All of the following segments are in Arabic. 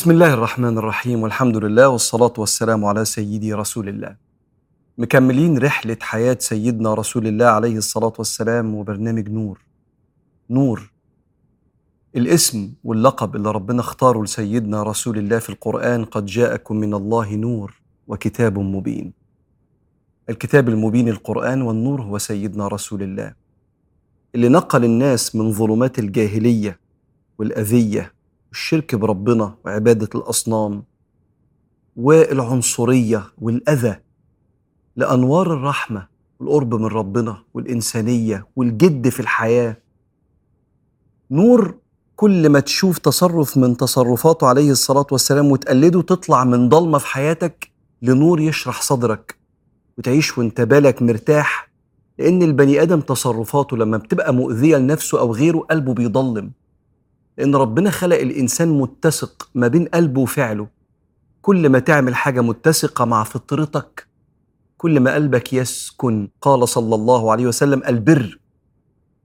بسم الله الرحمن الرحيم والحمد لله والصلاة والسلام على سيدي رسول الله. مكملين رحلة حياة سيدنا رسول الله عليه الصلاة والسلام وبرنامج نور. نور الاسم واللقب اللي ربنا اختاره لسيدنا رسول الله في القرآن قد جاءكم من الله نور وكتاب مبين. الكتاب المبين القرآن والنور هو سيدنا رسول الله. اللي نقل الناس من ظلمات الجاهلية والأذية والشرك بربنا وعبادة الأصنام والعنصرية والأذى لأنوار الرحمة والقرب من ربنا والإنسانية والجد في الحياة. نور كل ما تشوف تصرف من تصرفاته عليه الصلاة والسلام وتقلده تطلع من ضلمة في حياتك لنور يشرح صدرك وتعيش وانت بالك مرتاح لأن البني آدم تصرفاته لما بتبقى مؤذية لنفسه أو غيره قلبه بيضلم. لأن ربنا خلق الإنسان متسق ما بين قلبه وفعله. كل ما تعمل حاجة متسقة مع فطرتك كل ما قلبك يسكن قال صلى الله عليه وسلم البر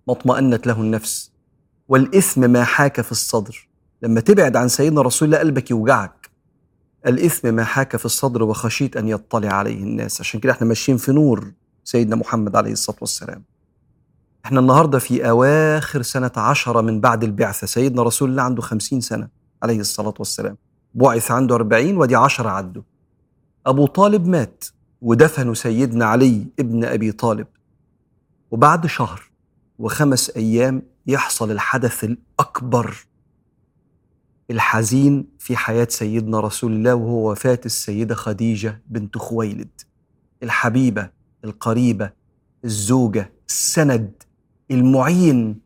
ما اطمأنت له النفس. والإثم ما حاك في الصدر. لما تبعد عن سيدنا رسول الله قلبك يوجعك. الإثم ما حاك في الصدر وخشيت أن يطلع عليه الناس. عشان كده إحنا ماشيين في نور سيدنا محمد عليه الصلاة والسلام. إحنا النهاردة في أواخر سنة عشرة من بعد البعثة. سيدنا رسول الله عنده خمسين سنة عليه الصلاة والسلام. بعث عنده أربعين ودي عشرة عدوا. أبو طالب مات ودفنوا سيدنا علي ابن أبي طالب. وبعد شهر وخمس أيام يحصل الحدث الأكبر الحزين في حياة سيدنا رسول الله وهو وفاة السيدة خديجة بنت خويلد. الحبيبة القريبة الزوجة السند المعين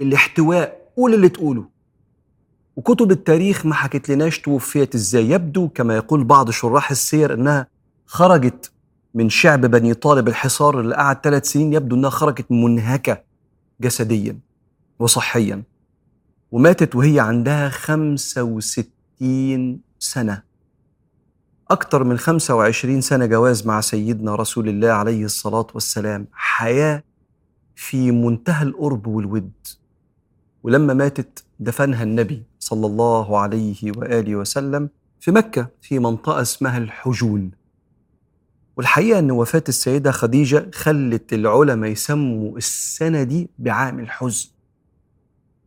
الاحتواء قول اللي تقوله. وكتب التاريخ ما حكت لناش توفيت إزاي. يبدو كما يقول بعض شراح السير إنها خرجت من شعب بني طالب الحصار اللي قعد ثلاث سنين. يبدو إنها خرجت منهكة جسديا وصحيا وماتت وهي عندها 65 سنة. أكثر من 25 سنة جواز مع سيدنا رسول الله عليه الصلاة والسلام. حياة في منتهى القرب والود. ولما ماتت دفنها النبي صلى الله عليه وآله وسلم في مكة في منطقة اسمها الحجون. والحقيقة أن وفاة السيدة خديجة خلت العلماء يسموا السنة دي بعام الحزن.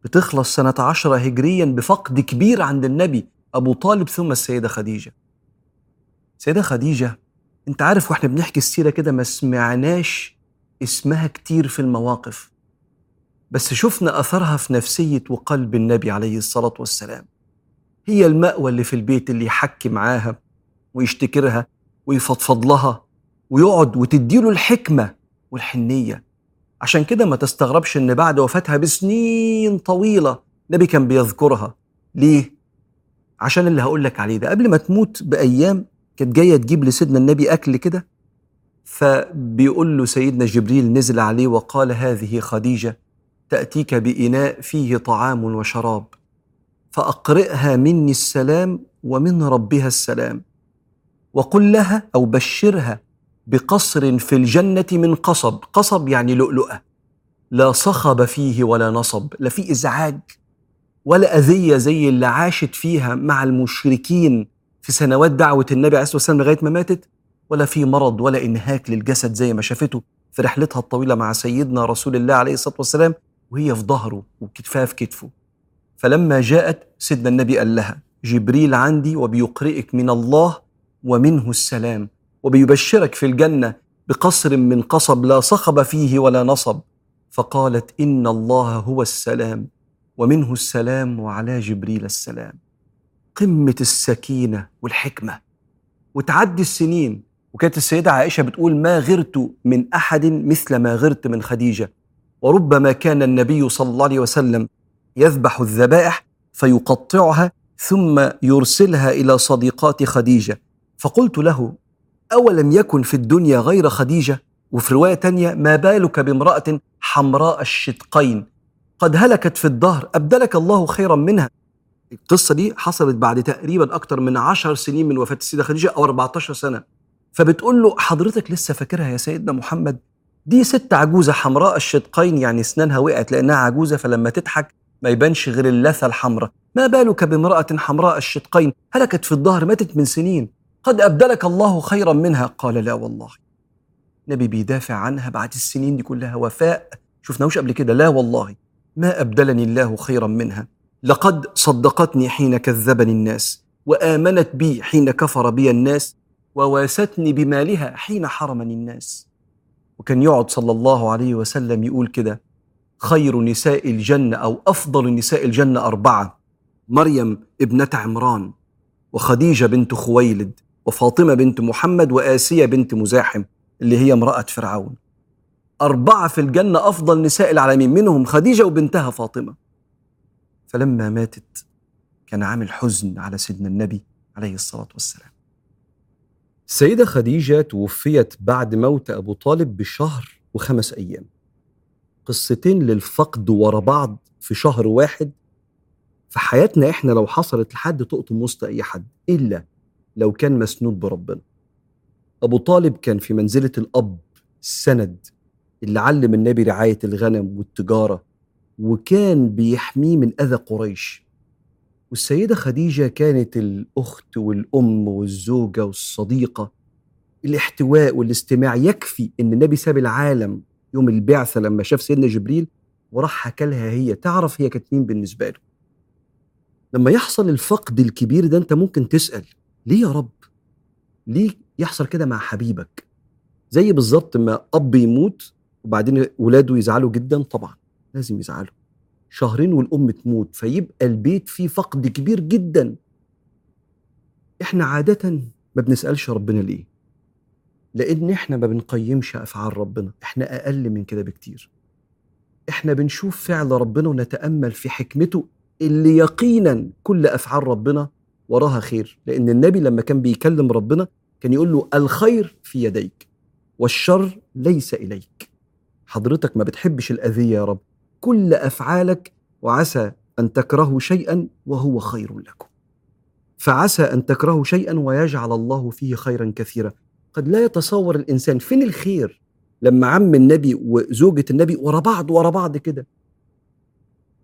بتخلص سنة عشرة هجريا بفقد كبير عند النبي أبو طالب ثم السيدة خديجة. سيدة خديجة أنت عارف وإحنا بنحكي السيرة كده ما سمعناش اسمها كتير في المواقف بس شفنا أثرها في نفسية وقلب النبي عليه الصلاة والسلام. هي المأوى اللي في البيت اللي يحكي معاها ويشتكرها ويفضفض لها ويقعد وتديله الحكمة والحنية. عشان كده ما تستغربش إن بعد وفاتها بسنين طويلة النبي كان بيذكرها. ليه؟ عشان اللي هقول لك عليه ده. قبل ما تموت بأيام كانت جاية تجيب لسيدنا النبي أكل كده فبيقول له سيدنا جبريل نزل عليه وقال هذه خديجة تأتيك بإناء فيه طعام وشراب فأقرئها مني السلام ومن ربها السلام وقل لها أو بشرها بقصر في الجنة من قصب قصب يعني لؤلؤة لا صخب فيه ولا نصب لا في إزعاج ولا أذية زي اللي عاشت فيها مع المشركين في سنوات دعوة النبي عليه الصلاة والسلام لغاية ما ماتت ولا في مرض ولا إنهاك للجسد زي ما شافته في رحلتها الطويلة مع سيدنا رسول الله عليه الصلاة والسلام وهي في ظهره وكتفها في كتفه. فلما جاءت سيدنا النبي قال لها جبريل عندي وبيقرئك من الله ومنه السلام وبيبشرك في الجنة بقصر من قصب لا صخب فيه ولا نصب. فقالت إن الله هو السلام ومنه السلام وعلى جبريل السلام. قمة السكينة والحكمة وتعدي السنين وكانت السيدة عائشة بتقول ما غرت من أحد مثل ما غرت من خديجة وربما كان النبي صلى الله عليه وسلم يذبح الذبائح فيقطعها ثم يرسلها إلى صديقات خديجة. فقلت له أولم يكن في الدنيا غير خديجة؟ وفي رواية تانية ما بالك بامرأة حمراء الشدقين؟ قد هلكت في الدهر أبدلك الله خيرا منها القصة دي حصلت بعد تقريبا أكتر من عشر سنين من وفاة السيدة خديجة أو 14 سنة. فبتقول له حضرتك لسه فاكرها يا سيدنا محمد؟ دي ست عجوزة حمراء الشدقين يعني أسنانها وقعت لأنها عجوزة فلما تضحك ما يبانش غير اللثة الحمراء. ما بالك بامرأة حمراء الشدقين؟ هلكت في الظهر ماتت من سنين. قد أبدلك الله خيرا منها. قال لا والله. نبي بيدافع عنها بعد السنين دي كلها. وفاء شفناهوش قبل كده؟ لا والله. ما أبدلني الله خيرا منها. لقد صدقتني حين كذبني الناس وآمنت بي حين كفر بي الناس وواستني بمالها حين حرمني الناس. وكان يقعد صلى الله عليه وسلم يقول كده خير نساء الجنة أو أفضل نساء الجنة أربعة مريم ابنة عمران وخديجة بنت خويلد وفاطمة بنت محمد وآسية بنت مزاحم اللي هي امرأة فرعون. أربعة في الجنة أفضل نساء العالمين منهم خديجة وبنتها فاطمة. فلما ماتت كان عامل حزن على سيدنا النبي عليه الصلاة والسلام. السيدة خديجة توفيت بعد موت أبو طالب بشهر وخمس أيام. قصتين للفقد ورا بعض في شهر واحد. في حياتنا إحنا لو حصلت لحد تقطم وسط أي حد إلا لو كان مسنود بربنا. أبو طالب كان في منزلة الأب السند اللي علم النبي رعاية الغنم والتجارة وكان بيحميه من أذى قريش. والسيدة خديجة كانت الأخت والأم والزوجة والصديقة. الاحتواء والاستماع يكفي إن النبي ساب العالم يوم البعثة لما شاف سيدنا جبريل وراح حكى لها هي. تعرف هي كانت مين بالنسبة له؟ لما يحصل الفقد الكبير ده أنت ممكن تسأل ليه يا رب؟ ليه يحصل كده مع حبيبك؟ زي بالظبط ما أب يموت وبعدين ولاده يزعلوا جدا طبعا لازم يزعلوا. شهرين والأم تموت فيبقى البيت فيه فقد كبير جدا. إحنا عادة ما بنسألش ربنا ليه؟ لأن إحنا ما بنقيمش أفعال ربنا إحنا أقل من كده بكتير. إحنا بنشوف فعل ربنا ونتأمل في حكمته اللي يقينا كل أفعال ربنا وراها خير. لأن النبي لما كان بيكلم ربنا كان يقول له الخير في يديك والشر ليس إليك. حضرتك ما بتحبش الأذية يا رب. كل أفعالك وعسى أن تكرهوا شيئا وهو خير لكم. فعسى أن تكرهوا شيئا ويجعل الله فيه خيرا كثيرا. قد لا يتصور الإنسان فين الخير لما عم النبي وزوجة النبي ورا بعض ورا بعض كده.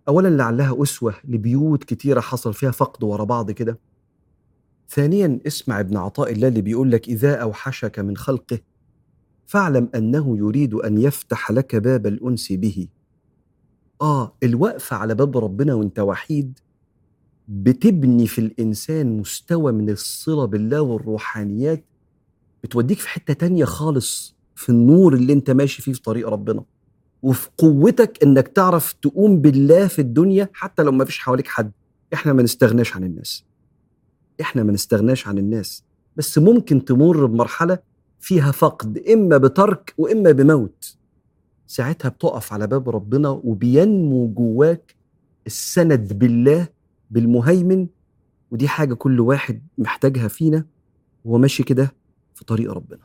اولا لعلها أسوة لبيوت كتيرة حصل فيها فقد ورا بعض كده. ثانيا اسمع ابن عطاء الله اللي بيقول لك إذا أوحشك من خلقه فاعلم أنه يريد أن يفتح لك باب الأنس به. آه الوقفة على باب ربنا وأنت وحيد بتبني في الإنسان مستوى من الصلة بالله والروحانيات بتوديك في حتة تانية خالص في النور اللي أنت ماشي فيه في طريق ربنا. وفي قوتك إنك تعرف تقوم بالله في الدنيا حتى لو ما فيش حواليك حد. إحنا ما نستغناش عن الناس. إحنا ما نستغناش عن الناس. بس ممكن تمر بمرحلة فيها فقد إما بترك وإما بموت. ساعتها بتقف على باب ربنا وبينمو جواك السند بالله بالمهيمن ودي حاجة كل واحد محتاجها فينا وهو ماشي كده في طريق ربنا.